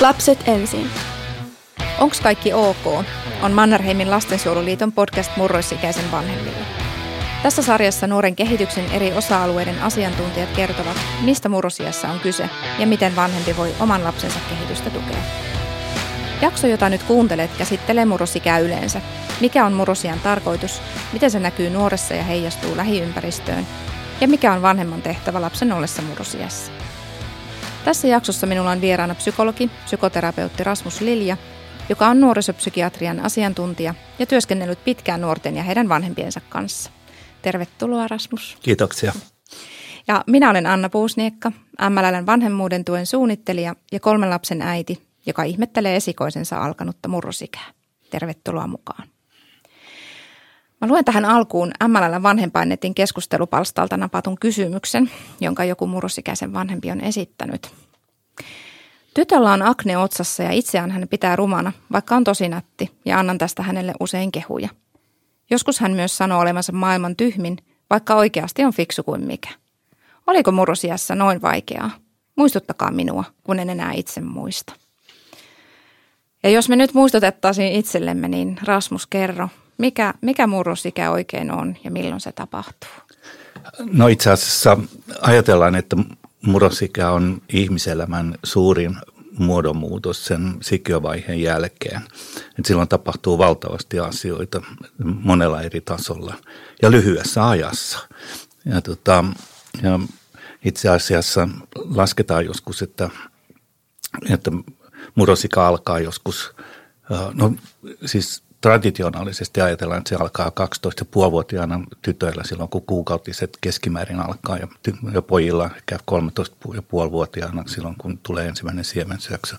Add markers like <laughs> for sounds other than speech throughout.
Lapset ensin. Onks kaikki ok? On Mannerheimin lastensuojeluliiton podcast murroisikäisen vanhemmille. Tässä sarjassa nuoren kehityksen eri osa-alueiden asiantuntijat kertovat, mistä murrosiassa on kyse ja miten vanhempi voi oman lapsensa kehitystä tukea. Jakso, jota nyt kuuntelet, käsittelee murrosikää yleensä. Mikä on murrosian tarkoitus, miten se näkyy nuoressa ja heijastuu lähiympäristöön, ja mikä on vanhemman tehtävä lapsen ollessa murrosiassa. Tässä jaksossa minulla on vieraana psykologi, psykoterapeutti Rasmus Lilja, joka on nuorisopsykiatrian asiantuntija ja työskennellyt pitkään nuorten ja heidän vanhempiensa kanssa. Tervetuloa Rasmus. Kiitoksia. Ja minä olen Anna Puusniekka, MLLn vanhemmuuden tuen suunnittelija ja kolmen lapsen äiti, joka ihmettelee esikoisensa alkanutta murrosikää. Tervetuloa mukaan. Mä luen tähän alkuun MLLn vanhempainetin keskustelupalstalta napatun kysymyksen, jonka joku murrosikäisen vanhempi on esittänyt. Tytöllä on akne otsassa ja itseään hän pitää rumana, vaikka on tosi nätti, ja annan tästä hänelle usein kehuja. Joskus hän myös sanoo olevansa maailman tyhmin, vaikka oikeasti on fiksu kuin mikä. Oliko murrosiassa noin vaikeaa? Muistuttakaa minua, kun en enää itse muista. Ja jos me nyt muistutettaisiin itsellemme, niin Rasmus kerro, mikä, mikä murrosikä oikein on ja milloin se tapahtuu? No itse asiassa ajatellaan, että murrosikä on ihmiselämän suurin muodonmuutos sen sikiövaiheen jälkeen. Et silloin tapahtuu valtavasti asioita monella eri tasolla ja lyhyessä ajassa. Ja, tota, ja itse asiassa lasketaan joskus, että, että murrosika alkaa joskus, no siis traditionaalisesti ajatellaan, että se alkaa 12,5-vuotiaana tytöillä silloin, kun kuukautiset keskimäärin alkaa ja, ja pojilla ehkä 13,5-vuotiaana silloin, kun tulee ensimmäinen siemensyöksy.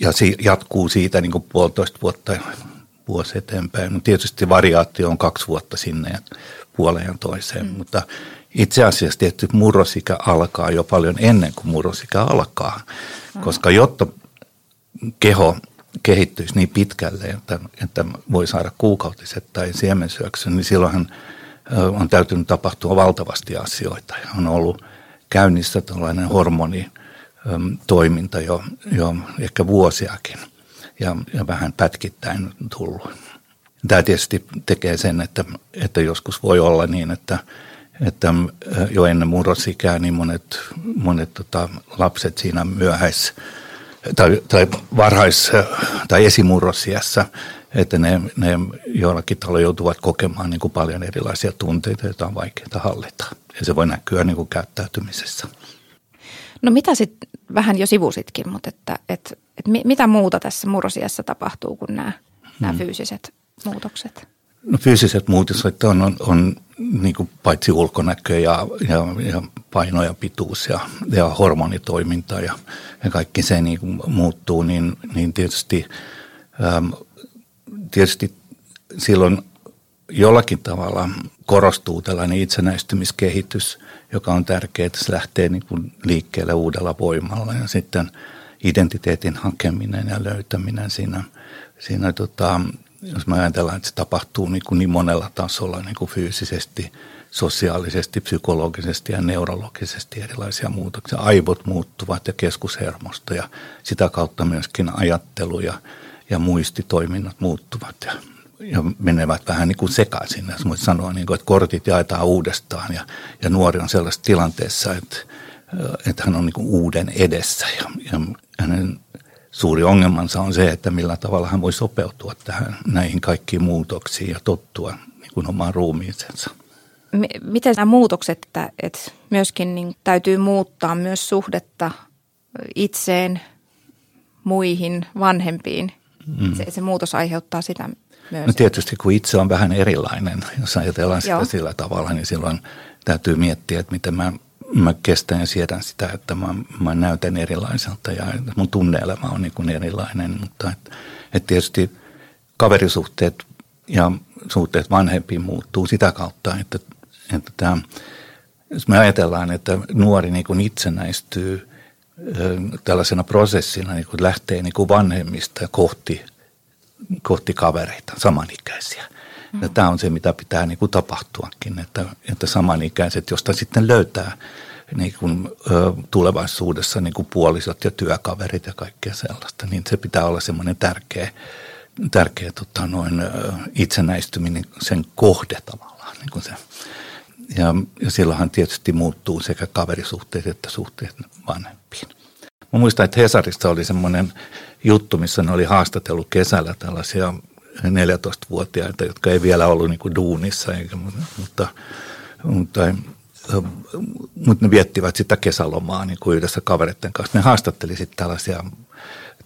Ja si, jatkuu siitä niin kuin puolitoista vuotta vuosi eteenpäin. No tietysti variaatio on kaksi vuotta sinne ja puoleen toiseen, mm. mutta itse asiassa tietysti murrosikä alkaa jo paljon ennen kuin murrosikä alkaa, mm. koska jotta keho kehittyisi niin pitkälle, että, että voi saada kuukautiset tai siemensyöksyn, niin silloinhan on täytynyt tapahtua valtavasti asioita. On ollut käynnissä tällainen hormoni toiminta jo, jo ehkä vuosiakin ja, ja vähän pätkittäin tullut. Tämä tietysti tekee sen, että, että joskus voi olla niin, että, että jo ennen murrosikää niin monet, monet tota, lapset siinä myöhäis tai, tai varhais- tai esimurrosiassa, että ne, ne joillakin tavalla joutuvat kokemaan niin kuin paljon erilaisia tunteita, joita on vaikeaa hallita. Ja se voi näkyä niin kuin käyttäytymisessä. No mitä sitten, vähän jo sivusitkin, mutta että, että, että mitä muuta tässä murrosiassa tapahtuu kuin nämä, hmm. nämä fyysiset muutokset? No fyysiset muutokset on, on, on niin kuin paitsi ulkonäkö ja, ja, ja paino ja pituus ja, ja hormonitoiminta ja, ja kaikki se niin kuin muuttuu, niin, niin tietysti, ähm, tietysti silloin jollakin tavalla korostuu tällainen itsenäistymiskehitys, joka on tärkeää, että se lähtee niin kuin liikkeelle uudella voimalla ja sitten identiteetin hakeminen ja löytäminen siinä, siinä tota, jos me ajatellaan, että se tapahtuu niin, kuin niin monella tasolla, niin kuin fyysisesti, sosiaalisesti, psykologisesti ja neurologisesti erilaisia muutoksia. Aivot muuttuvat ja keskushermosto ja sitä kautta myöskin ajattelu ja, ja muistitoiminnot muuttuvat ja, ja menevät vähän niin kuin sekaisin. Jos voisi sanoa, niin kuin, että kortit jaetaan uudestaan ja, ja nuori on sellaisessa tilanteessa, että, että hän on niin kuin uuden edessä ja, ja hänen suuri ongelmansa on se, että millä tavalla hän voi sopeutua tähän näihin kaikkiin muutoksiin ja tottua niin kuin omaan ruumiisensa. Miten nämä muutokset, että, että myöskin niin täytyy muuttaa myös suhdetta itseen, muihin, vanhempiin? Mm. Se, se muutos aiheuttaa sitä myös. No tietysti kun itse on vähän erilainen, jos ajatellaan sitä Joo. sillä tavalla, niin silloin täytyy miettiä, että miten mä mä kestän ja siedän sitä, että mä, mä näytän erilaiselta ja mun tunneelämä on niin kuin erilainen, mutta et, et tietysti kaverisuhteet ja suhteet vanhempiin muuttuu sitä kautta, että, että tämä, jos me ajatellaan, että nuori niin kuin itsenäistyy tällaisena prosessina, niin kuin lähtee niin kuin vanhemmista kohti, kohti kavereita, samanikäisiä. Ja tämä on se, mitä pitää niin kuin tapahtuakin, että, että samanikäiset, josta sitten löytää niin kuin, ö, tulevaisuudessa niin kuin puolisot ja työkaverit ja kaikkea sellaista, niin se pitää olla semmoinen tärkeä, tärkeä tota, noin, itsenäistyminen, sen kohde tavallaan. Niin kuin se. Ja, ja silloinhan tietysti muuttuu sekä kaverisuhteet että suhteet vanhempiin. Mä muistan, että Hesarissa oli semmoinen juttu, missä ne oli haastatellut kesällä tällaisia 14-vuotiaita, jotka ei vielä ollut niin kuin duunissa, eikä, mutta, mutta, mutta ne viettivät sitä kesälomaa niin kuin yhdessä kavereiden kanssa. Ne haastatteli sitten tällaisia,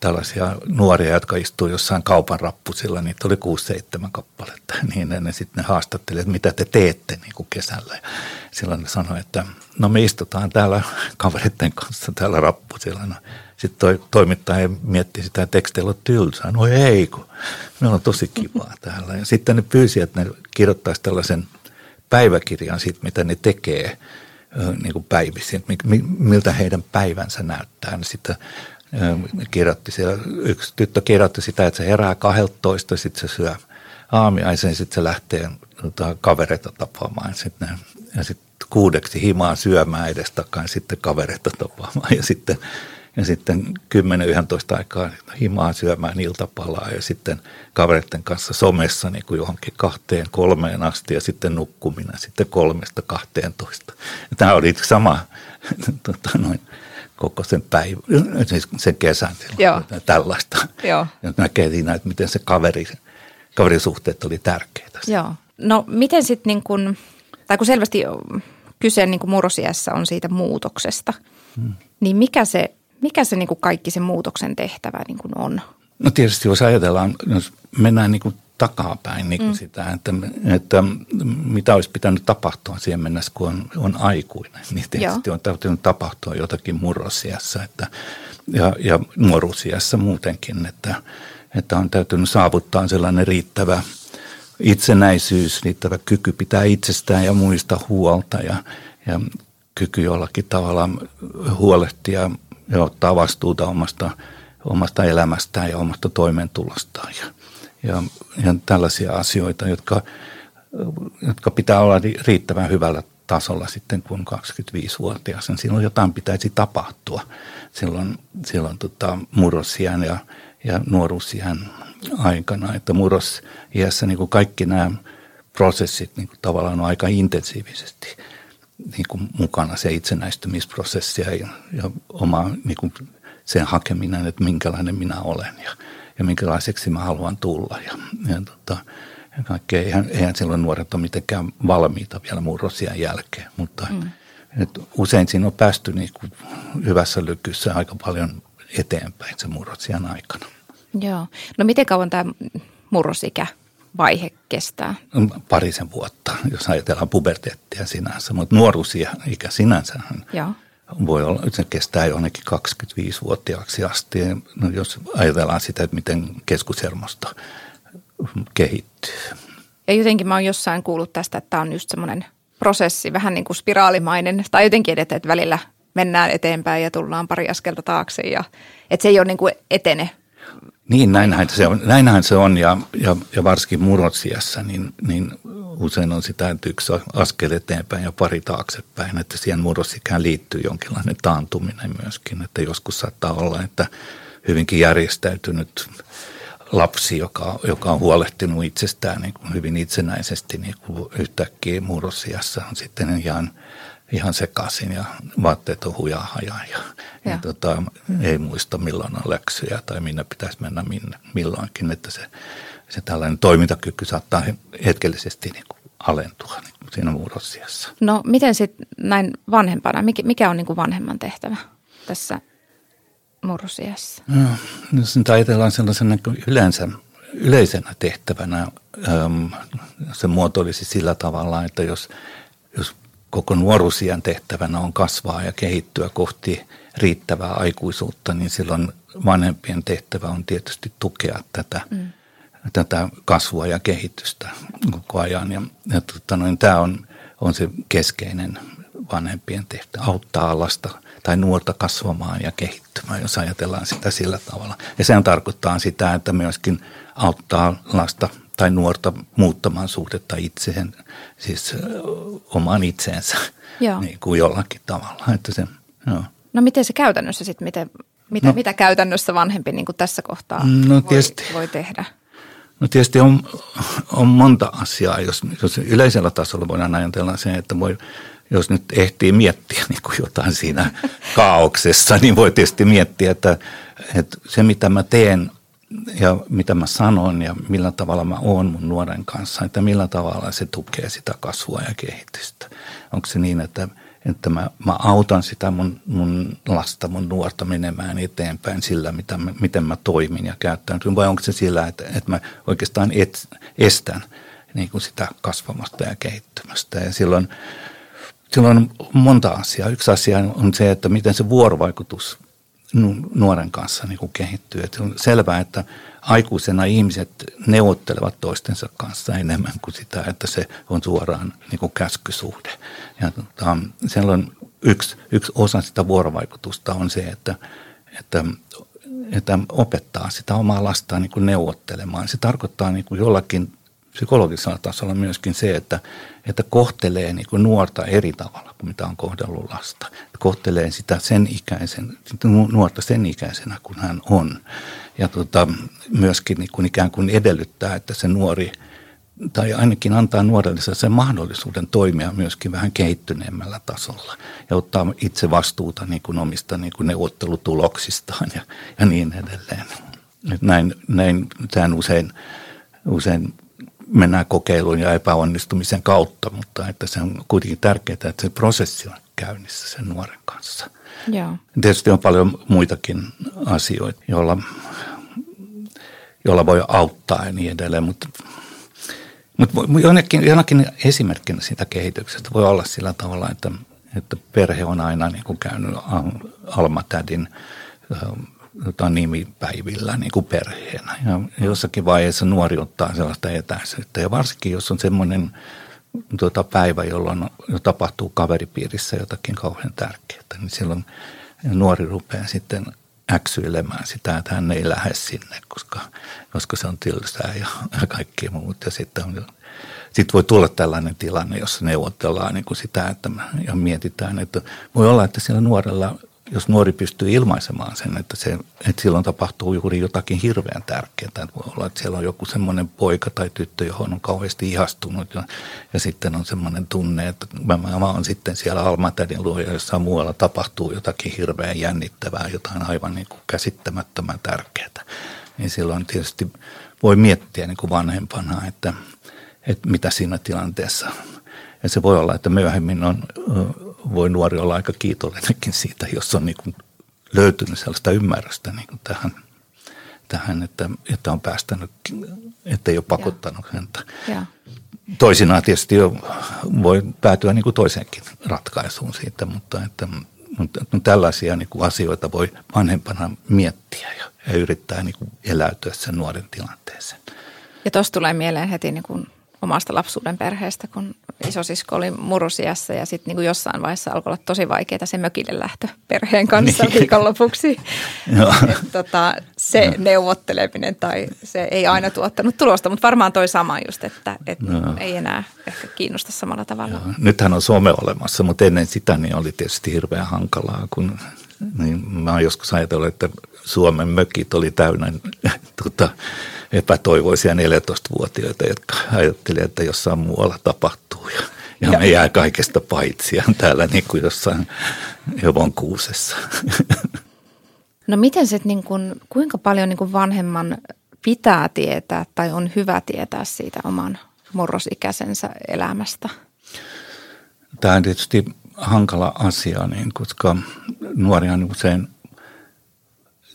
tällaisia nuoria, jotka istuu jossain kaupan rappusilla, niitä oli 6-7 kappaletta. <laughs> Niin ne, ne sitten haastatteli, että mitä te teette niin kuin kesällä. Ja silloin ne sanoi, että no me istutaan täällä <laughs> kavereiden kanssa täällä rappusilla. No, sitten toi toimittaja mietti sitä, että eikö teillä ole tylsää? No ei, kun meillä on tosi kivaa <laughs> täällä. Ja sitten ne pyysi, että ne kirjoittaisi tällaisen päiväkirjan siitä, mitä ne tekee niin kuin päivisin, miltä heidän päivänsä näyttää. Niin sitten kirjoitti siellä, yksi tyttö kirjoitti sitä, että se herää 12, sitten se syö aamiaisen, sitten se lähtee tota, kavereita tapaamaan. Sitten ne, ja sitten kuudeksi himaa syömään edestakaan, sitten kavereita tapaamaan ja sitten ja sitten 10-11 aikaa himaa syömään iltapalaa ja sitten kavereiden kanssa somessa niin kuin johonkin kahteen, kolmeen asti ja sitten nukkuminen sitten kolmesta kahteen toista. Tämä oli sama <laughs> tota, noin, koko sen päivän, siis sen kesän Joo. tällaista. Joo. Ja näkee siinä, että miten se kaveri, kaverisuhteet oli tärkeitä. Joo. No miten sitten niin kun, tai kun selvästi kyse niin kuin murrosiässä on siitä muutoksesta, hmm. niin mikä se mikä se niin kaikki se muutoksen tehtävä niin on? No tietysti jos ajatellaan, jos mennään niin takapäin niin kuin mm. sitä, että, että mitä olisi pitänyt tapahtua siihen mennessä, kun on, on aikuinen. Niin tietysti Joo. on täytynyt tapahtua jotakin murrosiassa että, ja, ja nuoruusiassa muutenkin, että, että on täytynyt saavuttaa sellainen riittävä itsenäisyys, riittävä kyky pitää itsestään ja muista huolta ja, ja kyky jollakin tavalla huolehtia ja ottaa vastuuta omasta, omasta elämästään ja omasta toimeentulostaan. Ja, ja, ja tällaisia asioita, jotka, jotka pitää olla riittävän hyvällä tasolla sitten, kun 25-vuotias. Silloin jotain pitäisi tapahtua. Silloin, silloin tota, murrosiän ja, ja nuoruusiän aikana. Että murrosiässä niin kuin kaikki nämä prosessit niin kuin tavallaan on aika intensiivisesti – niin kuin mukana se itsenäistymisprosessi ja, ja oma niin kuin sen hakeminen, että minkälainen minä olen ja, ja minkälaiseksi mä haluan tulla. Ja, ja, tota, ja kaikkea, eihän, eihän silloin nuoret ole mitenkään valmiita vielä murrosien jälkeen, mutta mm. et usein siinä on päästy niin kuin hyvässä lykyssä aika paljon eteenpäin sen murrosien aikana. Joo. No miten kauan tämä murrosikä vaihe kestää? Parisen vuotta, jos ajatellaan puberteettia sinänsä, mutta nuoruusikä sinänsä Joo. Voi olla, se kestää jonnekin 25-vuotiaaksi asti. No, jos ajatellaan sitä, että miten keskushermosto kehittyy. Ja jotenkin mä oon jossain kuullut tästä, että tämä on just semmoinen prosessi, vähän niin kuin spiraalimainen, tai jotenkin edetä, että välillä mennään eteenpäin ja tullaan pari askelta taakse ja että se ei ole niin kuin etene niin, näinhän se on, näinhän se on ja, ja, ja varsinkin murrotsiassa, niin, niin usein on sitä, että yksi askel eteenpäin ja pari taaksepäin, että siihen murrosikään liittyy jonkinlainen taantuminen myöskin, että joskus saattaa olla, että hyvinkin järjestäytynyt lapsi, joka, joka on huolehtinut itsestään niin kuin hyvin itsenäisesti niin kuin yhtäkkiä murrosiassa on sitten ihan – ihan sekaisin ja vaatteet on hujaa hajaa ja, ja. ja tota, ei muista milloin on läksyjä tai minne pitäisi mennä minne, milloinkin, että se, se tällainen toimintakyky saattaa hetkellisesti niin kuin alentua niin kuin siinä murrosiassa. No miten sitten näin vanhempana, mikä, mikä on niin kuin vanhemman tehtävä tässä murrosiassa? No, jos nyt ajatellaan sellaisena niin yleensä, yleisenä tehtävänä, se muotoilisi sillä tavalla, että jos koko nuoruusien tehtävänä on kasvaa ja kehittyä kohti riittävää aikuisuutta, niin silloin vanhempien tehtävä on tietysti tukea tätä, mm. tätä kasvua ja kehitystä koko ajan. Ja, ja tota noin, tämä on, on se keskeinen vanhempien tehtävä, auttaa lasta tai nuorta kasvamaan ja kehittymään, jos ajatellaan sitä sillä tavalla. Ja sehän tarkoittaa sitä, että myöskin auttaa lasta tai nuorta muuttamaan suhdetta itseen, siis omaan itseensä Joo. Niin kuin jollakin tavalla. Että se, joo. No miten se käytännössä sitten, miten, mitä, no, mitä käytännössä vanhempi niin kuin tässä kohtaa no, tietysti, voi, voi tehdä? No tietysti on, on monta asiaa, jos, jos yleisellä tasolla voidaan ajatella se, että voi, jos nyt ehtii miettiä niin kuin jotain siinä <laughs> kaauksessa, niin voi tietysti miettiä, että, että se mitä mä teen ja mitä mä sanon ja millä tavalla mä oon mun nuoren kanssa, että millä tavalla se tukee sitä kasvua ja kehitystä. Onko se niin, että, että mä, mä autan sitä mun, mun lasta, mun nuorta menemään eteenpäin sillä, mitä miten mä toimin ja käyttäytyn, vai onko se sillä, että, että mä oikeastaan et, estän niin kuin sitä kasvamasta ja kehittymästä. Ja silloin, silloin on monta asiaa. Yksi asia on se, että miten se vuorovaikutus – nuoren kanssa niin kuin kehittyy. Että on selvää, että aikuisena ihmiset neuvottelevat toistensa kanssa enemmän kuin sitä, että se on suoraan niin kuin käskysuhde. Ja tota, silloin yksi, yksi osa sitä vuorovaikutusta on se, että, että, että opettaa sitä omaa lastaan niin neuvottelemaan. Se tarkoittaa niin jollakin psykologisella tasolla myöskin se, että, että kohtelee niin kuin nuorta eri tavalla kuin mitä on kohdellut lasta. Kohtelee sitä sen ikäisen, nuorta sen ikäisenä kuin hän on. Ja tota, myöskin niin kuin ikään kuin edellyttää, että se nuori, tai ainakin antaa nuorelle sen mahdollisuuden toimia myöskin vähän kehittyneemmällä tasolla ja ottaa itse vastuuta niin kuin omista niin kuin neuvottelutuloksistaan ja, ja niin edelleen. näin, näin sehän usein, usein mennään kokeilun ja epäonnistumisen kautta, mutta että se on kuitenkin tärkeää, että se prosessi on käynnissä sen nuoren kanssa. Joo. Tietysti on paljon muitakin asioita, joilla, joilla voi auttaa ja niin edelleen, mutta, mutta jonakin, jonakin esimerkkinä siitä kehityksestä voi olla sillä tavalla, että, että perhe on aina niin kuin käynyt Alma-tädin tota, nimipäivillä niin kuin perheenä. Ja jossakin vaiheessa nuori ottaa sellaista etäisyyttä. Ja varsinkin, jos on semmoinen tuota, päivä, jolloin tapahtuu kaveripiirissä jotakin kauhean tärkeää, niin silloin nuori rupeaa sitten äksyilemään sitä, että hän ei lähde sinne, koska, koska se on tylsää ja, <laughs> ja kaikki muut. Ja sitten on, sitten voi tulla tällainen tilanne, jossa neuvotellaan niin kuin sitä että, ja mietitään, että voi olla, että siellä nuorella jos nuori pystyy ilmaisemaan sen, että, se, että silloin tapahtuu juuri jotakin hirveän tärkeää. Voi olla, että siellä on joku semmoinen poika tai tyttö, johon on kauheasti ihastunut ja, ja sitten on semmoinen tunne, että mä, mä oon sitten siellä Almatädin luo ja jossain muualla tapahtuu jotakin hirveän jännittävää, jotain aivan niin kuin käsittämättömän tärkeää. Niin silloin tietysti voi miettiä niin kuin vanhempana, että, että mitä siinä tilanteessa. Ja se voi olla, että myöhemmin on voi nuori olla aika kiitollinenkin siitä, jos on niin kuin löytynyt sellaista ymmärrystä niin kuin tähän, tähän että, että on päästänyt, että ei ole pakottanut ja. häntä. Ja. Toisinaan tietysti jo voi päätyä niin kuin toiseenkin ratkaisuun siitä, mutta, että, mutta tällaisia niin kuin asioita voi vanhempana miettiä ja, ja yrittää niin kuin eläytyä sen nuoren tilanteeseen. Ja tuossa tulee mieleen heti niin kuin omasta lapsuuden perheestä, kun isosisko oli murrosiassa ja sitten niin jossain vaiheessa alkoi olla tosi vaikeaa se mökille lähtö perheen kanssa niin. viikonlopuksi. <laughs> Et, tota, se no. neuvotteleminen tai se ei aina tuottanut tulosta, mutta varmaan toi sama just, että et no. ei enää ehkä kiinnosta samalla tavalla. Joo. Nythän on some olemassa, mutta ennen sitä niin oli tietysti hirveän hankalaa, kun niin mä oon joskus ajatellut, että Suomen mökit oli täynnä tuota, epätoivoisia 14-vuotiaita, jotka ajattelivat, että jossain muualla tapahtuu ja, ja, ja. me jää kaikesta paitsi ja täällä niin kuin jossain Jovon kuusessa. No miten se, niin kuin, kuinka paljon niin kuin vanhemman pitää tietää tai on hyvä tietää siitä oman murrosikäisensä elämästä? Tämä on tietysti hankala asia, niin, koska nuorihan usein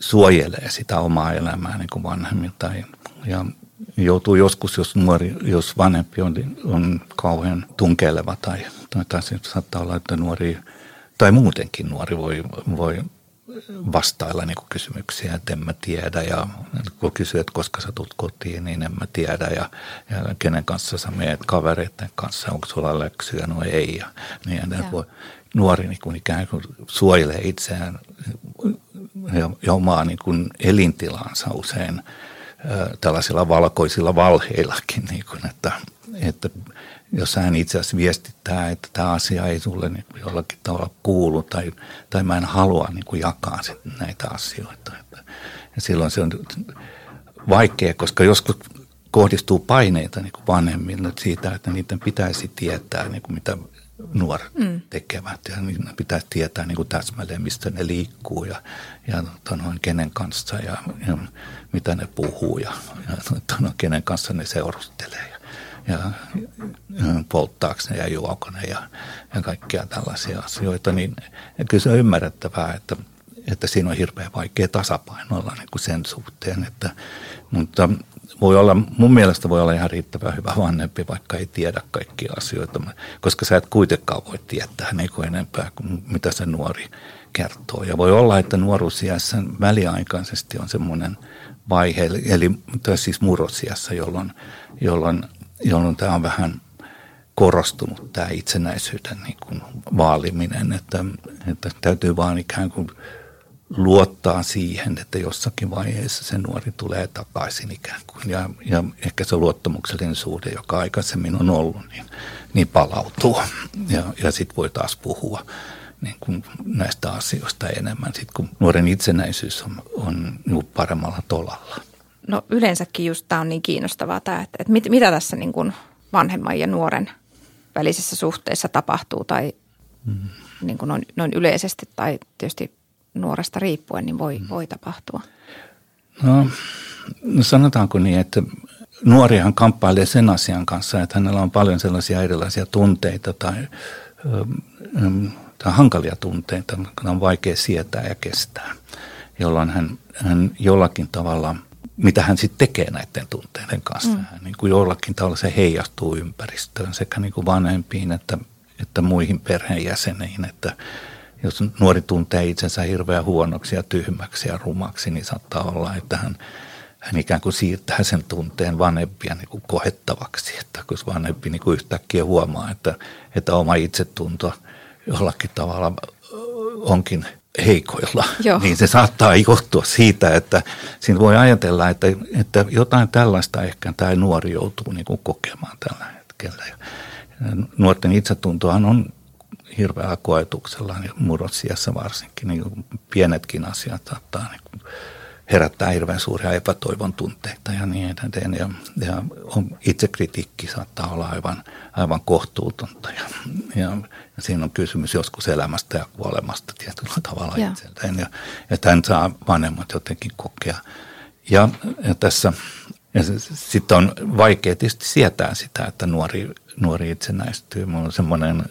suojelee sitä omaa elämää niin kuin vanhemmilta. Ja joutuu joskus, jos nuori, jos vanhempi on, on kauhean tunkeleva tai, tai, tai saattaa olla, että nuori tai muutenkin nuori voi, voi vastailla niin kuin kysymyksiä, että en mä tiedä. Ja kun kysyy, että koska sä tulet kotiin, niin en mä tiedä. Ja, ja kenen kanssa sä meet kavereiden kanssa, onko sulla läksyjä, no ei. Ja, niin, ja. Voi, nuori niin kuin ikään kuin suojelee itseään ja, ja omaa niin kuin elintilaansa usein tällaisilla valkoisilla valheillakin, niin kuin, että, että jos hän itse asiassa viestittää, että tämä asia ei sulle niin jollakin tavalla kuulu tai, tai mä en halua niin kuin jakaa näitä asioita. Ja silloin se on vaikea, koska joskus kohdistuu paineita niin kuin vanhemmille siitä, että niiden pitäisi tietää, niin kuin mitä nuoret mm. tekevät. Ja niin pitäisi tietää niin kuin täsmälleen, mistä ne liikkuu ja, ja noin, kenen kanssa ja, ja mitä ne puhuu ja, ja noin, kenen kanssa ne seurustelee. Ja, polttaako ne ja juoko ne ja, ja kaikkia tällaisia asioita. Niin, kyllä se on ymmärrettävää, että, että siinä on hirveän vaikea tasapainoilla niin kuin sen suhteen. Että, mutta voi olla, mun mielestä voi olla ihan riittävän hyvä vanhempi, vaikka ei tiedä kaikkia asioita, koska sä et kuitenkaan voi tietää niin kuin enempää kuin mitä se nuori kertoo. Ja voi olla, että nuoruusiässä väliaikaisesti on semmoinen vaihe, eli siis murrosiassa, jolloin, jolloin, jolloin tämä on vähän korostunut tämä itsenäisyyden niin kuin vaaliminen, että, että täytyy vaan ikään kuin – luottaa siihen, että jossakin vaiheessa se nuori tulee takaisin ikään kuin. Ja, ja ehkä se luottamuksellinen suhde, joka aikaisemmin on ollut, niin, niin palautuu. Ja, ja sitten voi taas puhua niin kuin näistä asioista enemmän, sit kun nuoren itsenäisyys on, on niin paremmalla tolalla. No yleensäkin just tämä on niin kiinnostavaa tämä, että, että mit, mitä tässä niin kuin vanhemman ja nuoren välisessä suhteessa tapahtuu tai mm. niin kuin noin, noin yleisesti tai tietysti nuoresta riippuen, niin voi, mm. voi tapahtua? No, no sanotaanko niin, että nuorihan kamppailee sen asian kanssa, että hänellä on paljon sellaisia erilaisia tunteita tai, tai hankalia tunteita, jotka on vaikea sietää ja kestää, jolloin hän, hän jollakin tavalla, mitä hän sitten tekee näiden tunteiden kanssa, mm. hän niin kuin jollakin tavalla se heijastuu ympäristöön sekä niin kuin vanhempiin että, että muihin perheenjäseniin, että jos nuori tuntee itsensä hirveän huonoksi ja tyhmäksi ja rumaksi, niin saattaa olla, että hän, hän ikään kuin siirtää sen tunteen vanhempia niin kuin kohettavaksi. Että kun vanhempi niin kuin yhtäkkiä huomaa, että, että oma itsetunto jollakin tavalla onkin heikoilla, Joo. niin se saattaa johtua siitä, että siinä voi ajatella, että, että jotain tällaista ehkä tämä nuori joutuu niin kuin kokemaan tällä hetkellä. Ja nuorten itsetuntohan on hirveällä koetuksella, niin murrosiassa varsinkin, niin pienetkin asiat saattaa niin herättää hirveän suuria epätoivon tunteita ja niin edelleen. Ja, ja itsekritiikki saattaa olla aivan, aivan kohtuutonta ja, ja, ja siinä on kysymys joskus elämästä ja kuolemasta tietyllä tavalla ja. itselleen. Ja, ja tämän saa vanhemmat jotenkin kokea. Ja, ja tässä ja sitten on vaikea tietysti sietää sitä, että nuori, nuori itsenäistyy. Mulla on semmoinen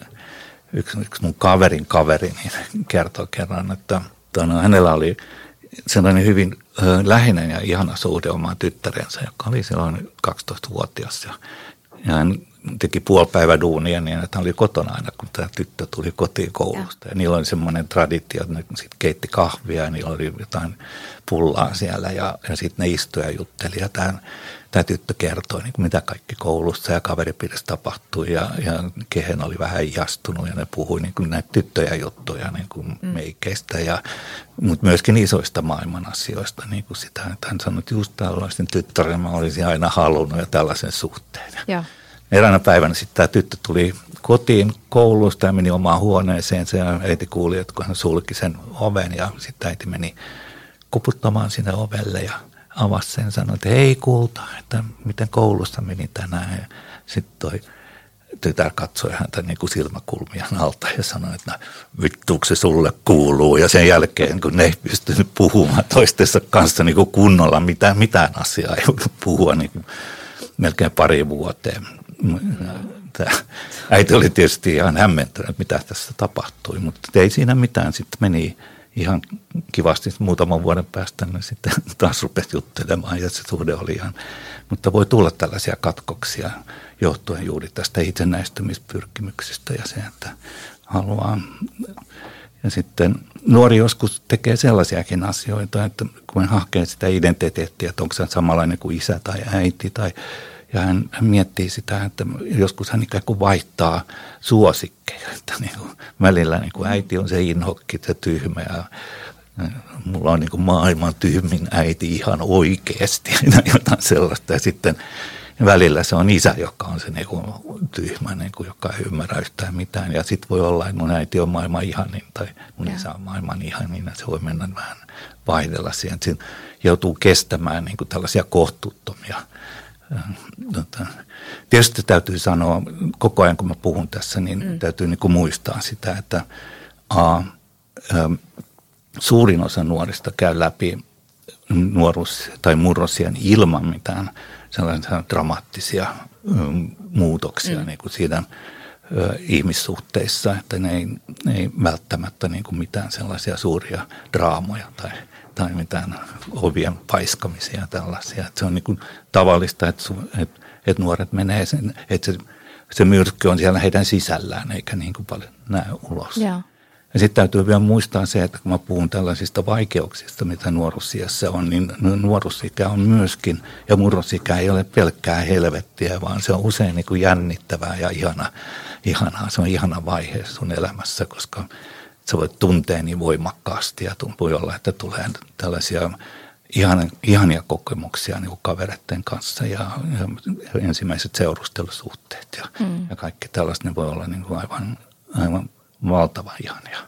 yksi, yksi mun kaverin kaveri niin kertoi kerran, että tano, hänellä oli sellainen hyvin läheinen ja ihana suhde omaan tyttärensä, joka oli silloin 12-vuotias. Ja, ja hän teki puolipäivä duunia niin, että hän oli kotona aina, kun tämä tyttö tuli kotiin koulusta. Ja, ja niillä oli semmoinen traditio, että ne sitten keitti kahvia ja niillä oli jotain pullaa siellä ja, ja sitten ne istuja ja jutteli. Ja tämän tämä tyttö kertoi, niin mitä kaikki koulussa ja kaveripiirissä tapahtui ja, ja kehen oli vähän iastunut ja ne puhui niin kuin näitä tyttöjä juttuja niin kuin mm. meikeistä, ja, mutta myöskin isoista maailman asioista. Niin kuin sitä, että hän sanoi, että just tällaisen tyttären mä olisin aina halunnut ja tällaisen suhteen. Ja. Eräänä päivänä sitten tämä tyttö tuli kotiin koulusta ja meni omaan huoneeseen. ja äiti kuuli, että kun hän sulki sen oven ja sitten äiti meni kuputtamaan sinne ovelle ja avasi sen sanoi, että hei kulta, että miten koulussa meni tänään. Sitten toi tytär katsoi häntä niin kuin silmäkulmien alta ja sanoi, että vittuuko se sulle kuuluu. Ja sen jälkeen, kun ne ei pystynyt puhumaan toistensa kanssa niin kuin kunnolla mitään, mitään asiaa, ei puhua niin kuin melkein pari vuoteen. Tämä äiti oli tietysti ihan hämmentynyt, mitä tässä tapahtui, mutta ei siinä mitään. Sitten meni ihan kivasti muutaman vuoden päästä niin sitten taas rupesi juttelemaan ja se suhde oli ihan, mutta voi tulla tällaisia katkoksia johtuen juuri tästä itsenäistymispyrkimyksestä ja se, että haluaa. Ja sitten nuori joskus tekee sellaisiakin asioita, että kun hakee sitä identiteettiä, että onko se samanlainen kuin isä tai äiti tai ja hän, hän miettii sitä, että joskus hän ikään kuin vaihtaa suosikkeja. Että niin kuin välillä niin kuin äiti on se inhokki, se tyhmä ja mulla on niin kuin maailman tyhmin äiti ihan oikeasti, <laughs> jotain sellaista. Ja sitten välillä se on isä, joka on se niin kuin tyhmä, niin kuin, joka ei ymmärrä yhtään mitään. Ja sitten voi olla, että mun äiti on maailman ihanin tai mun isä on maailman ihanin, ja se voi mennä vähän vaihdella siihen. Siinä joutuu kestämään niin kuin tällaisia kohtuuttomia. Tota, tietysti täytyy sanoa, koko ajan kun mä puhun tässä, niin mm. täytyy niin kuin muistaa sitä, että a, suurin osa nuorista käy läpi nuoruus- tai murrosien ilman mitään sellaisia dramaattisia muutoksia mm. niin kuin siinä ihmissuhteissa, että ne ei, ne ei välttämättä niin kuin mitään sellaisia suuria draamoja tai, tai mitään ovien paiskamisia tällaisia. Että se on niin kuin tavallista, että, että, että nuoret menee sen, että se, se myrsky on siellä heidän sisällään eikä niin kuin paljon näy ulos. Yeah. Ja sitten täytyy vielä muistaa se, että kun mä puhun tällaisista vaikeuksista, mitä nuoruusiassa on, niin nuoruusikä on myöskin, ja murrosikä ei ole pelkkää helvettiä, vaan se on usein niin kuin jännittävää ja ihana, ihanaa. Se on ihana vaihe sun elämässä, koska sä voit tuntea niin voimakkaasti ja voi olla, että tulee tällaisia ihania, ihania kokemuksia niin kuin kavereiden kanssa ja, ja ensimmäiset seurustelusuhteet ja, mm. ja kaikki tällaista, ne voi olla niin kuin aivan, aivan valtavan ihania.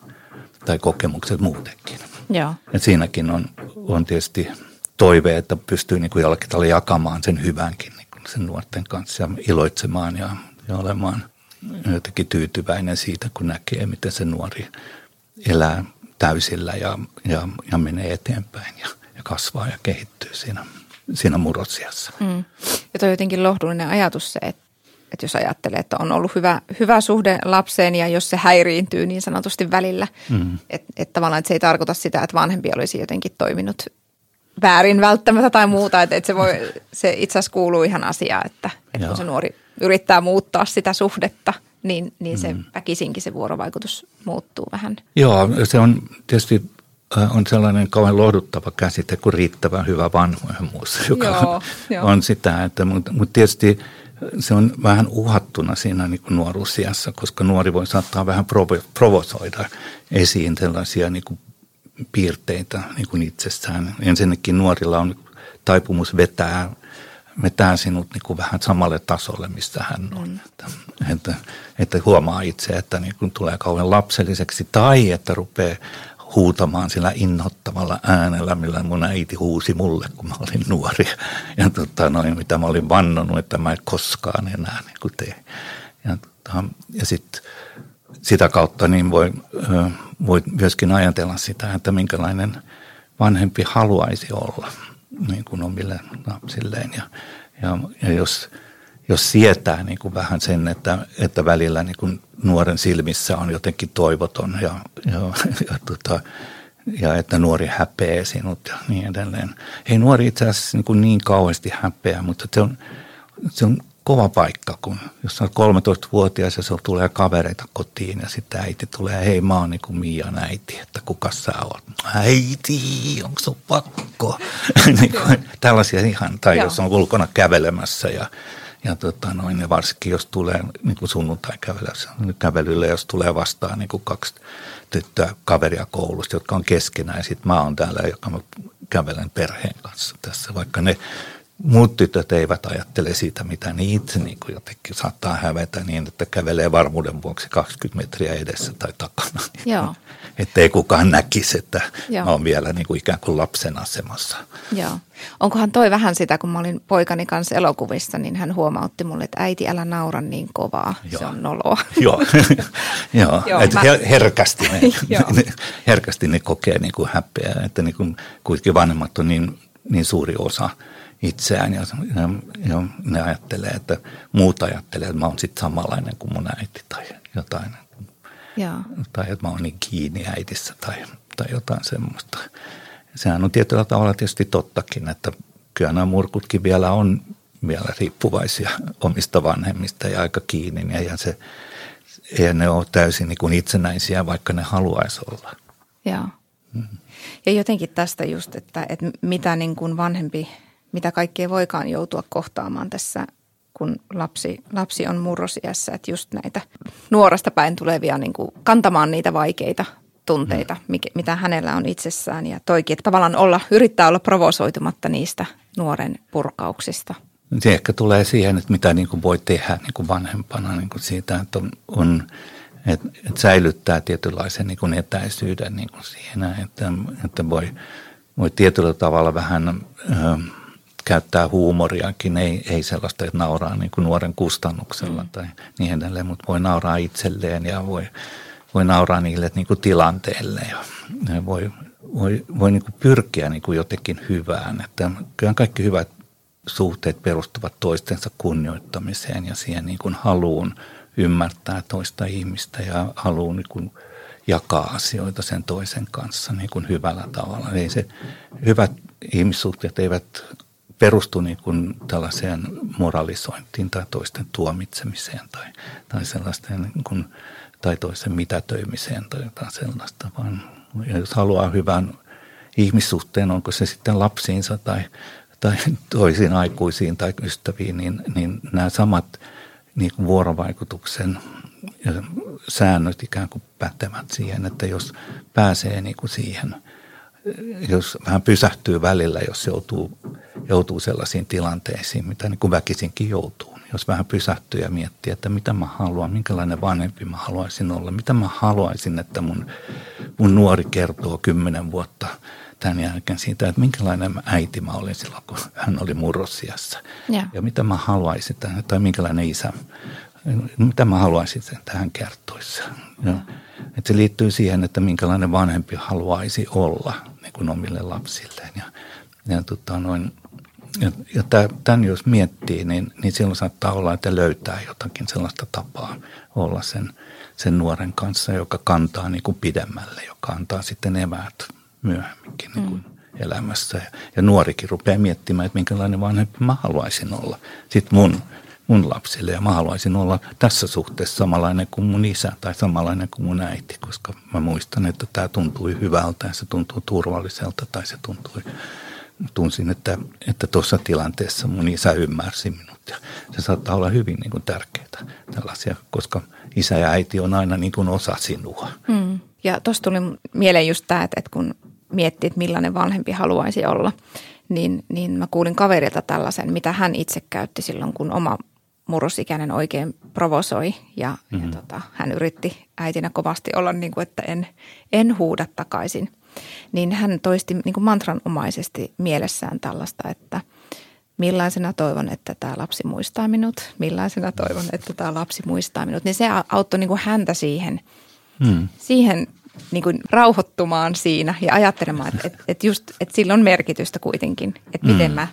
Tai kokemukset muutenkin. Joo. Et siinäkin on, on tietysti toive, että pystyy niin kuin jollakin tavalla jakamaan sen hyvänkin niin kuin sen nuorten kanssa ja iloitsemaan ja, ja olemaan jotenkin tyytyväinen siitä, kun näkee, miten se nuori elää täysillä ja, ja, ja menee eteenpäin ja, ja kasvaa ja kehittyy siinä, siinä murrosiassa. Mm. Ja toi jotenkin lohdullinen ajatus se, että että jos ajattelee, että on ollut hyvä, hyvä suhde lapseen ja jos se häiriintyy niin sanotusti välillä, mm. että et tavallaan että se ei tarkoita sitä, että vanhempi olisi jotenkin toiminut väärin välttämättä tai muuta, että et se, voi, se itse asiassa kuuluu ihan asiaan, että, että kun se nuori yrittää muuttaa sitä suhdetta, niin, niin se mm. väkisinkin se vuorovaikutus muuttuu vähän. Joo, se on tietysti äh, on sellainen kauhean lohduttava käsite kuin riittävän hyvä vanhemmuus, joka joo, on, jo. on sitä, että, mutta, mutta tietysti – se on vähän uhattuna siinä niin kuin nuoruusiassa, koska nuori voi saattaa vähän provo- provosoida esiin tällaisia niin kuin piirteitä niin kuin itsessään. Ensinnäkin nuorilla on taipumus vetää, vetää sinut niin kuin vähän samalle tasolle, mistä hän on. Mm. Että, että, että huomaa itse, että niin kuin tulee kauhean lapselliseksi tai että rupeaa huutamaan sillä innoittavalla äänellä, millä mun äiti huusi mulle, kun mä olin nuori. Ja tota, noin, mitä mä olin vannonut, että mä en koskaan enää niin kuin tee. Ja, tota, ja sit, sitä kautta niin voi, voi myöskin ajatella sitä, että minkälainen vanhempi haluaisi olla niin kuin omille lapsilleen. Ja, ja, ja jos, jos sietää niin kuin vähän sen, että, että välillä niin kuin nuoren silmissä on jotenkin toivoton ja, ja, ja, tota, ja että nuori häpeää sinut ja niin edelleen. Ei nuori itse asiassa niin, kuin niin kauheasti häpeä, mutta se on, se on kova paikka, kun jos olet 13-vuotias ja sinulla tulee kavereita kotiin ja sitten äiti tulee, hei mä oon niin kuin Mian äiti, että kuka sä oot? Äiti, onko sun pakko? <laughs> niin kuin, tällaisia ihan, tai Joo. jos on ulkona kävelemässä ja ja tota noin, ja varsinkin jos tulee niin kuin sunnuntai kävelylle, jos tulee vastaan niin kuin kaksi tyttöä kaveria koulusta, jotka on keskenään, ja sitten mä oon täällä, joka mä kävelen perheen kanssa tässä, vaikka ne muut tytöt eivät ajattele siitä, mitä ne itse niin kuin jotenkin saattaa hävetä niin, että kävelee varmuuden vuoksi 20 metriä edessä tai takana. Joo. <laughs> Että ei kukaan näkisi, että Joo. mä oon vielä niin kuin ikään kuin lapsen asemassa. Joo. Onkohan toi vähän sitä, kun mä olin poikani kanssa elokuvissa, niin hän huomautti mulle, että äiti älä naura niin kovaa, Joo. se on noloa. <laughs> <laughs> Joo, Joo. Joo että mä... herkästi, ne, herkästi ne kokee niin kuin häpeää, että niin kuin kuitenkin vanhemmat on niin, niin suuri osa – itseään ja, ja, ja ne ajattelee, että muut ajattelee, että mä oon sitten samanlainen kuin mun äiti tai jotain. Ja. Tai että mä oon niin kiinni äitissä tai, tai jotain semmoista. Sehän on tietyllä tavalla tietysti tottakin, että kyllä nämä murkutkin vielä on vielä riippuvaisia omista vanhemmista ja aika kiinni. Ja se, eihän ne ole täysin niin kuin itsenäisiä, vaikka ne haluaisi olla. Joo. Mm. Ja jotenkin tästä just, että, että mitä niin kuin vanhempi mitä kaikkea voikaan joutua kohtaamaan tässä, kun lapsi, lapsi on murrosiässä, että just näitä nuorasta päin tulevia niin kuin kantamaan niitä vaikeita tunteita, mikä, mitä hänellä on itsessään. Ja toikin, että tavallaan olla, yrittää olla provosoitumatta niistä nuoren purkauksista. Se ehkä tulee siihen, että mitä niin kuin voi tehdä niin kuin vanhempana niin kuin siitä, että on, on että, että säilyttää tietynlaisen niin kuin etäisyyden niin kuin siinä, että, että voi, voi tietyllä tavalla vähän ö, käyttää huumoriakin, ei, ei sellaista, että nauraa niin kuin nuoren kustannuksella mm. tai niin edelleen, mutta voi nauraa itselleen ja voi, voi nauraa niille niin kuin tilanteelle ja, voi, voi, voi niin kuin pyrkiä niin kuin jotenkin hyvään. Että kyllä kaikki hyvät suhteet perustuvat toistensa kunnioittamiseen ja siihen niin kuin haluun ymmärtää toista ihmistä ja haluun niin kuin jakaa asioita sen toisen kanssa niin kuin hyvällä tavalla. Ei se, hyvät ihmissuhteet eivät perustu niin kuin tällaiseen moralisointiin tai toisten tuomitsemiseen tai, tai sellaisten niin kuin, tai toisen mitätöimiseen tai jotain sellaista, vaan jos haluaa hyvän ihmissuhteen, onko se sitten lapsiinsa tai, tai toisiin aikuisiin tai ystäviin, niin, niin nämä samat niin kuin vuorovaikutuksen säännöt ikään kuin pätevät siihen, että jos pääsee niin kuin siihen – jos vähän pysähtyy välillä, jos joutuu, joutuu sellaisiin tilanteisiin, mitä niin kuin väkisinkin joutuu. Niin jos vähän pysähtyy ja miettii, että mitä mä haluan, minkälainen vanhempi mä haluaisin olla, mitä mä haluaisin, että mun, mun nuori kertoo kymmenen vuotta tämän jälkeen siitä, että minkälainen äiti mä olin silloin, kun hän oli murrosiassa. Ja, ja mitä mä haluaisin, tai minkälainen isä, mitä mä haluaisin, että hän kertoisi. Ja, että se liittyy siihen, että minkälainen vanhempi haluaisi olla niin kuin omille lapsilleen. Ja, ja, tota noin, ja, ja tämän jos miettii, niin, niin silloin saattaa olla, että löytää jotakin sellaista tapaa olla sen, sen nuoren kanssa, joka kantaa niin kuin pidemmälle, joka antaa sitten eväät myöhemminkin niin kuin mm. elämässä. Ja, ja nuorikin rupeaa miettimään, että minkälainen vanhempi mä haluaisin olla. Sitten mun mun lapsille ja mä haluaisin olla tässä suhteessa samanlainen kuin mun isä tai samanlainen kuin mun äiti, koska mä muistan, että tämä tuntui hyvältä ja se tuntuu turvalliselta tai se tuntui, tunsin, että, että tilanteessa mun isä ymmärsi minut ja se saattaa olla hyvin niin kuin tärkeää tällaisia, koska isä ja äiti on aina niin kuin osa sinua. Mm. Ja tuossa tuli mieleen just tämä, että, että kun miettii, että millainen vanhempi haluaisi olla, niin, niin mä kuulin kaverilta tällaisen, mitä hän itse käytti silloin, kun oma murrosikäinen oikein provosoi ja, mm-hmm. ja tota, hän yritti äitinä kovasti olla niin kuin, että en, en huuda takaisin. Niin hän toisti niin kuin mantranomaisesti mielessään tällaista, että millaisena toivon, että tämä lapsi muistaa minut, millaisena toivon, että tämä lapsi muistaa minut. Niin se auttoi niin kuin häntä siihen, mm. siihen niin kuin rauhoittumaan siinä ja ajattelemaan, että, että, että, just, että sillä on merkitystä kuitenkin, että miten mm. mä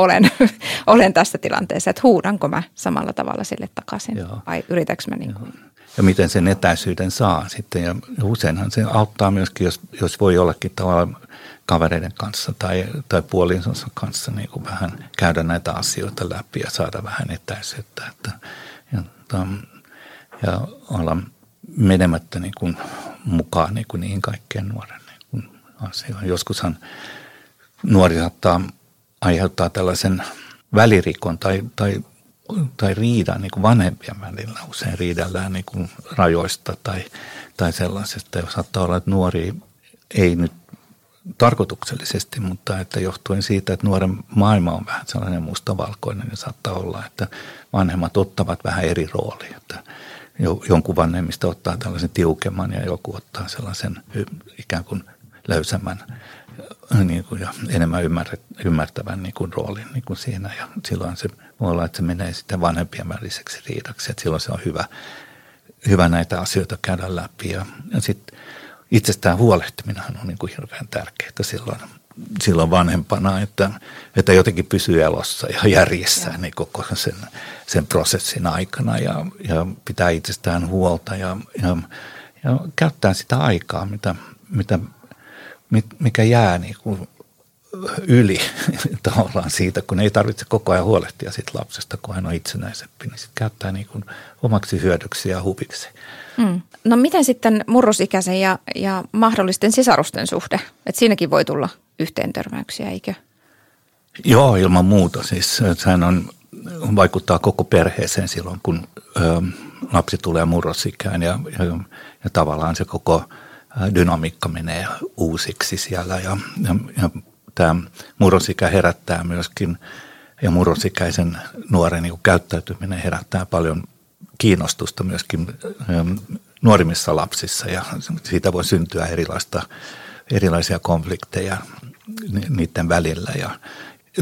olen, <laughs> olen tässä tilanteessa, että huudanko mä samalla tavalla sille takaisin Joo. vai yritänkö mä niin kuin. Ja miten sen etäisyyden saa sitten ja useinhan se auttaa myöskin, jos, jos voi ollakin tavallaan kavereiden kanssa tai, tai puolisonsa kanssa niin kuin vähän käydä näitä asioita läpi ja saada vähän etäisyyttä. Että, ja, ja olla menemättä niin kuin mukaan niin kuin niihin kaikkien nuoren niin kuin asioihin. Joskushan nuori saattaa aiheuttaa tällaisen välirikon tai, tai, tai riidan niin kuin vanhempien välillä. Usein riidellään niin kuin rajoista tai, tai sellaisesta. Jos saattaa olla, että nuori ei nyt tarkoituksellisesti, mutta että johtuen siitä, että nuoren maailma on vähän sellainen mustavalkoinen, niin saattaa olla, että vanhemmat ottavat vähän eri roolia. Että jonkun vanhemmista ottaa tällaisen tiukemman ja joku ottaa sellaisen ikään kuin löysemmän niin kuin, ja enemmän ymmärtävän niin kuin, roolin niin kuin siinä. Ja silloin se voi olla, että se menee sitten vanhempien väliseksi riidaksi. Että silloin se on hyvä, hyvä näitä asioita käydä läpi. Ja, ja sitten itsestään huolehtiminen on niin kuin hirveän tärkeää silloin, silloin vanhempana, että, että jotenkin pysyy elossa ja järjessä niin koko sen, sen prosessin aikana ja, ja pitää itsestään huolta ja, ja, ja käyttää sitä aikaa, mitä, mitä mikä jää niin kuin yli <laughs> tavallaan siitä, kun ei tarvitse koko ajan huolehtia siitä lapsesta, kun hän on itsenäisempi, niin sitten käyttää niin kuin omaksi hyödyksi ja hupiksi. Hmm. No miten sitten murrosikäisen ja, ja mahdollisten sisarusten suhde? Et siinäkin voi tulla yhteentörmäyksiä, eikö? Joo, ilman muuta. Siis sehän on, vaikuttaa koko perheeseen silloin, kun ö, lapsi tulee murrosikään ja, ja, ja tavallaan se koko – dynamiikka menee uusiksi siellä ja, ja, ja tämä murrosikä herättää myöskin ja murrosikäisen nuoren niin käyttäytyminen herättää paljon kiinnostusta myöskin nuorimmissa lapsissa ja siitä voi syntyä erilaista, erilaisia konflikteja niiden välillä. Ja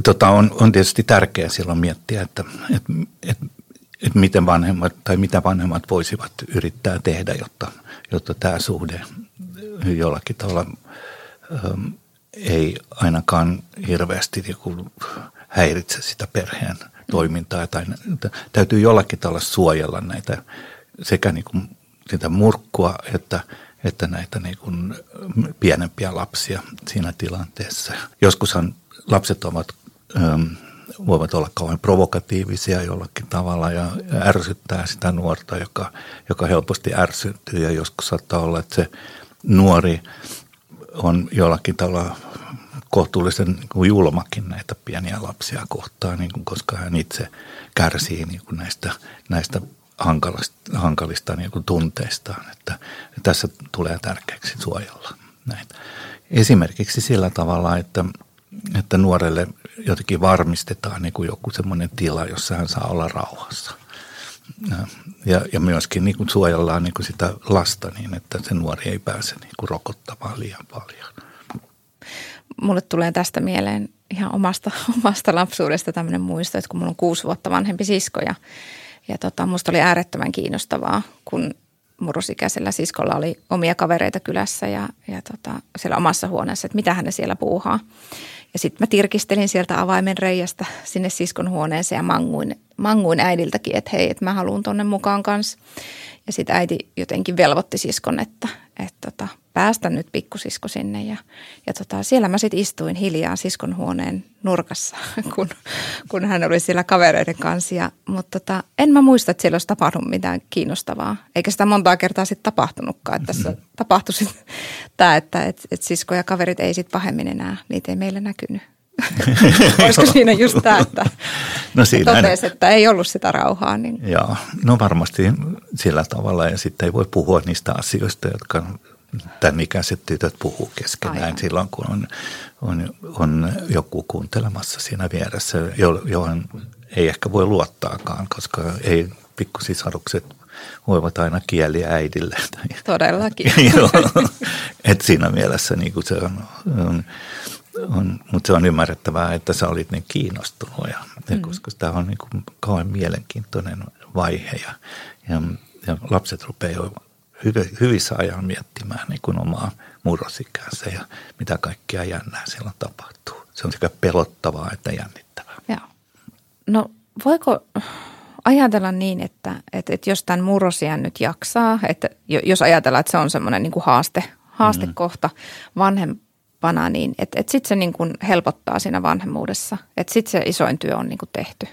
tota, on, on tietysti tärkeää silloin miettiä, että, että, että, että miten vanhemmat tai mitä vanhemmat voisivat yrittää tehdä, jotta, jotta tämä suhde jollakin tavalla ähm, ei ainakaan hirveästi joku häiritse sitä perheen toimintaa. Tai täytyy jollakin tavalla suojella näitä sekä niin kuin sitä murkkua että, että näitä niin kuin pienempiä lapsia siinä tilanteessa. Joskushan lapset ovat, ähm, voivat olla kauhean provokatiivisia jollakin tavalla ja ärsyttää sitä nuorta, joka, joka helposti ärsyttyy ja joskus saattaa olla, että se nuori on jollakin tavalla kohtuullisen niin julmakin näitä pieniä lapsia kohtaan, niin koska hän itse kärsii niin näistä, näistä hankalista, hankalista niin tunteistaan. Että tässä tulee tärkeäksi suojella näitä. Esimerkiksi sillä tavalla, että, että nuorelle jotenkin varmistetaan joku semmoinen tila, jossa hän saa olla rauhassa – ja, ja myöskin niin kuin suojellaan niin kuin sitä lasta niin, että se nuori ei pääse niin kuin rokottamaan liian paljon. Mulle tulee tästä mieleen ihan omasta, <laughs> omasta lapsuudesta tämmöinen muisto, että kun mulla on kuusi vuotta vanhempi sisko ja, ja tota, musta oli äärettömän kiinnostavaa, kun murrosikäisellä siskolla oli omia kavereita kylässä ja, ja tota, siellä omassa huoneessa, että mitä hän siellä puuhaa. Ja sitten mä tirkistelin sieltä avaimen reiästä sinne siskon huoneeseen ja manguin, manguin äidiltäkin, että hei, että mä haluan tonne mukaan kanssa. Ja sitten äiti jotenkin velvoitti siskon, että, että tota, päästä nyt pikkusisko sinne. Ja, ja tota, siellä mä sitten istuin hiljaa siskon huoneen nurkassa, <laughs> kun, kun hän oli siellä kavereiden kanssa. Ja, mutta tota, en mä muista, että siellä olisi tapahtunut mitään kiinnostavaa. Eikä sitä montaa kertaa sitten tapahtunutkaan. Että tässä mm-hmm. tapahtui sitten tämä, että et, et sisko ja kaverit ei sitten pahemmin enää, niitä ei meille näkynyt. <laughs> Olisiko siinä just tämä, että no siinä totesi, että ei ollut sitä rauhaa? Niin. Joo, no varmasti sillä tavalla ja sitten ei voi puhua niistä asioista, jotka tämän ikäiset tytöt puhuu keskenään Aivan. silloin, kun on, on, on joku kuuntelemassa siinä vieressä, johon ei ehkä voi luottaakaan, koska ei pikkusisarukset voivat aina kieliä äidille. Todellakin. <laughs> Et siinä mielessä niin kuin se on, on, on, mutta se on ymmärrettävää, että sä olit niin kiinnostunut, ja, mm. koska tämä on niin kuin kauhean mielenkiintoinen vaihe ja, ja, ja lapset rupeaa jo hyvissä ajan miettimään niin kuin omaa murrosikänsä ja mitä kaikkea jännää siellä tapahtuu. Se on sekä pelottavaa että jännittävää. Joo. No voiko ajatella niin, että, että, että jos tämän murrosiän nyt jaksaa, että jos ajatellaan, että se on semmoinen niin kuin haaste, haastekohta mm. vanhempana, niin että, että sitten se niin kuin helpottaa siinä vanhemmuudessa. Että sitten se isoin työ on niin kuin tehty.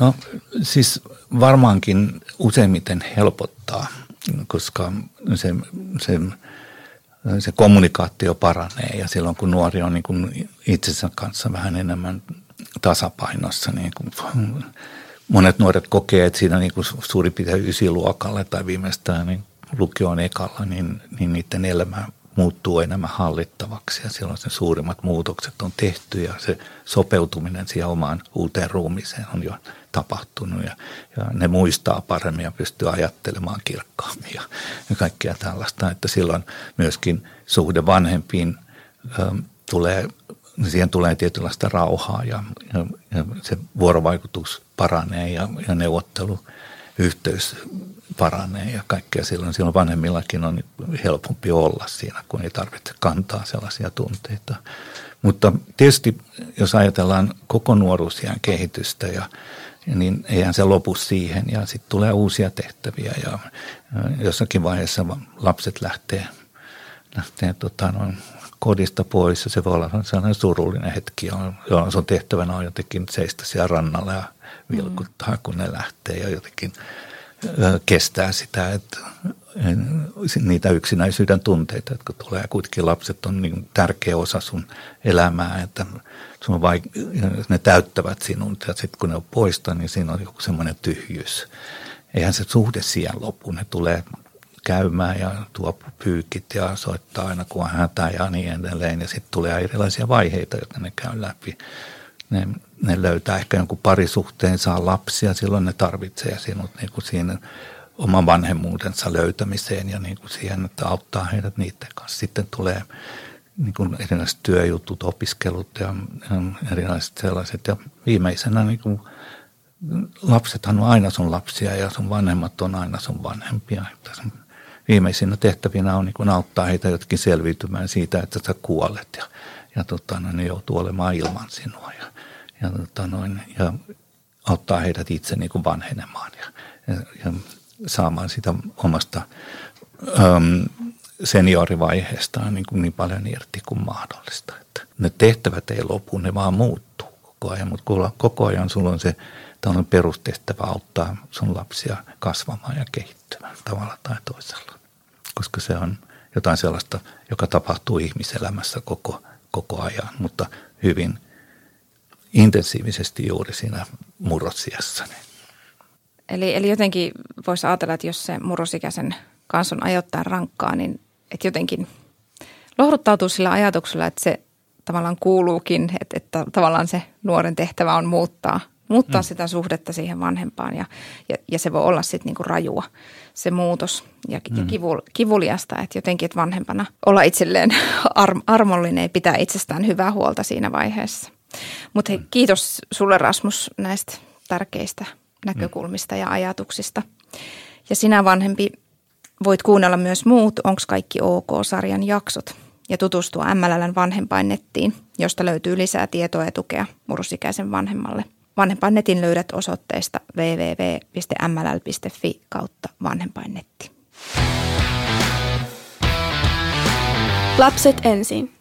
No siis varmaankin useimmiten helpottaa – koska se, se, se kommunikaatio paranee ja silloin kun nuori on niin kuin itsensä kanssa vähän enemmän tasapainossa, niin kuin monet nuoret kokee, että siinä niin kuin suurin piirtein ysiluokalle tai viimeistään niin lukioon ekalla, niin, niin niiden elämä muuttuu enemmän hallittavaksi ja silloin se suurimmat muutokset on tehty ja se sopeutuminen siihen omaan uuteen ruumiseen on jo tapahtunut ja, ja ne muistaa paremmin ja pystyy ajattelemaan kirkkaammin ja, ja kaikkea tällaista, että silloin myöskin suhde vanhempiin ö, tulee, siihen tulee tietynlaista rauhaa ja, ja, ja se vuorovaikutus paranee ja, ja neuvotteluyhteys paranee ja kaikkea silloin. Silloin vanhemmillakin on helpompi olla siinä, kun ei tarvitse kantaa sellaisia tunteita. Mutta tietysti jos ajatellaan koko nuoruusien kehitystä ja niin eihän se lopu siihen ja sitten tulee uusia tehtäviä ja jossakin vaiheessa lapset lähtee, lähtee tota, noin kodista pois ja se voi olla sellainen surullinen hetki, jolloin sun tehtävänä on jotenkin seistä siellä rannalla ja vilkuttaa, mm. kun ne lähtee ja jotenkin kestää sitä, että niitä yksinäisyyden tunteita, jotka tulee. Kuitenkin lapset on niin tärkeä osa sun elämää, että sun vaik- ne täyttävät sinun. Ja sitten kun ne on poista, niin siinä on joku semmoinen tyhjyys. Eihän se suhde siihen lopu. Ne tulee käymään ja tuo pyykit ja soittaa aina kun on hätä ja niin edelleen. Ja sitten tulee erilaisia vaiheita, joita ne käy läpi. Ne, ne löytää ehkä jonkun parisuhteen, saa lapsia, silloin ne tarvitsee sinut niin kuin siinä oman vanhemmuutensa löytämiseen ja niin kuin siihen, että auttaa heidät niiden kanssa. Sitten tulee niin kuin erilaiset työjutut, opiskelut ja, ja erilaiset sellaiset. Ja viimeisenä niin kuin lapsethan on aina sun lapsia ja sun vanhemmat on aina sun vanhempia. Viimeisinä tehtävinä on niin kuin auttaa heitä jotkin selviytymään siitä, että sä kuolet ja, ja tota, no, ne joutuu olemaan ilman sinua ja, ja, tota, noin, ja auttaa heidät itse niin kuin vanhenemaan ja, ja, ja saamaan sitä omasta äm, seniorivaiheestaan niin, kuin niin paljon irti kuin mahdollista. Että ne tehtävät ei lopu, ne vaan muuttuu koko ajan, mutta koko ajan sulla on se tällainen perustehtävä auttaa sun lapsia kasvamaan ja kehittymään tavalla tai toisella. Koska se on jotain sellaista, joka tapahtuu ihmiselämässä koko, koko ajan, mutta hyvin intensiivisesti juuri siinä murrosiassa. Eli, eli jotenkin voisi ajatella, että jos se murrosikäisen kanssa on ajoittain rankkaa, niin että jotenkin lohduttautuu sillä ajatuksella, että se tavallaan kuuluukin, että, että tavallaan se nuoren tehtävä on muuttaa, muuttaa mm. sitä suhdetta siihen vanhempaan ja, ja, ja se voi olla sitten niinku rajua se muutos ja, mm. ja kivul, kivuliasta, että jotenkin että vanhempana olla itselleen <laughs> ar, armollinen ja pitää itsestään hyvää huolta siinä vaiheessa. Mutta mm. kiitos sulle Rasmus näistä tärkeistä näkökulmista ja ajatuksista. Ja sinä vanhempi voit kuunnella myös muut Onks kaikki OK-sarjan jaksot ja tutustua MLLn vanhempainnettiin, josta löytyy lisää tietoa ja tukea murrosikäisen vanhemmalle. Vanhempainnetin löydät osoitteesta www.mll.fi kautta vanhempainnetti. Lapset ensin.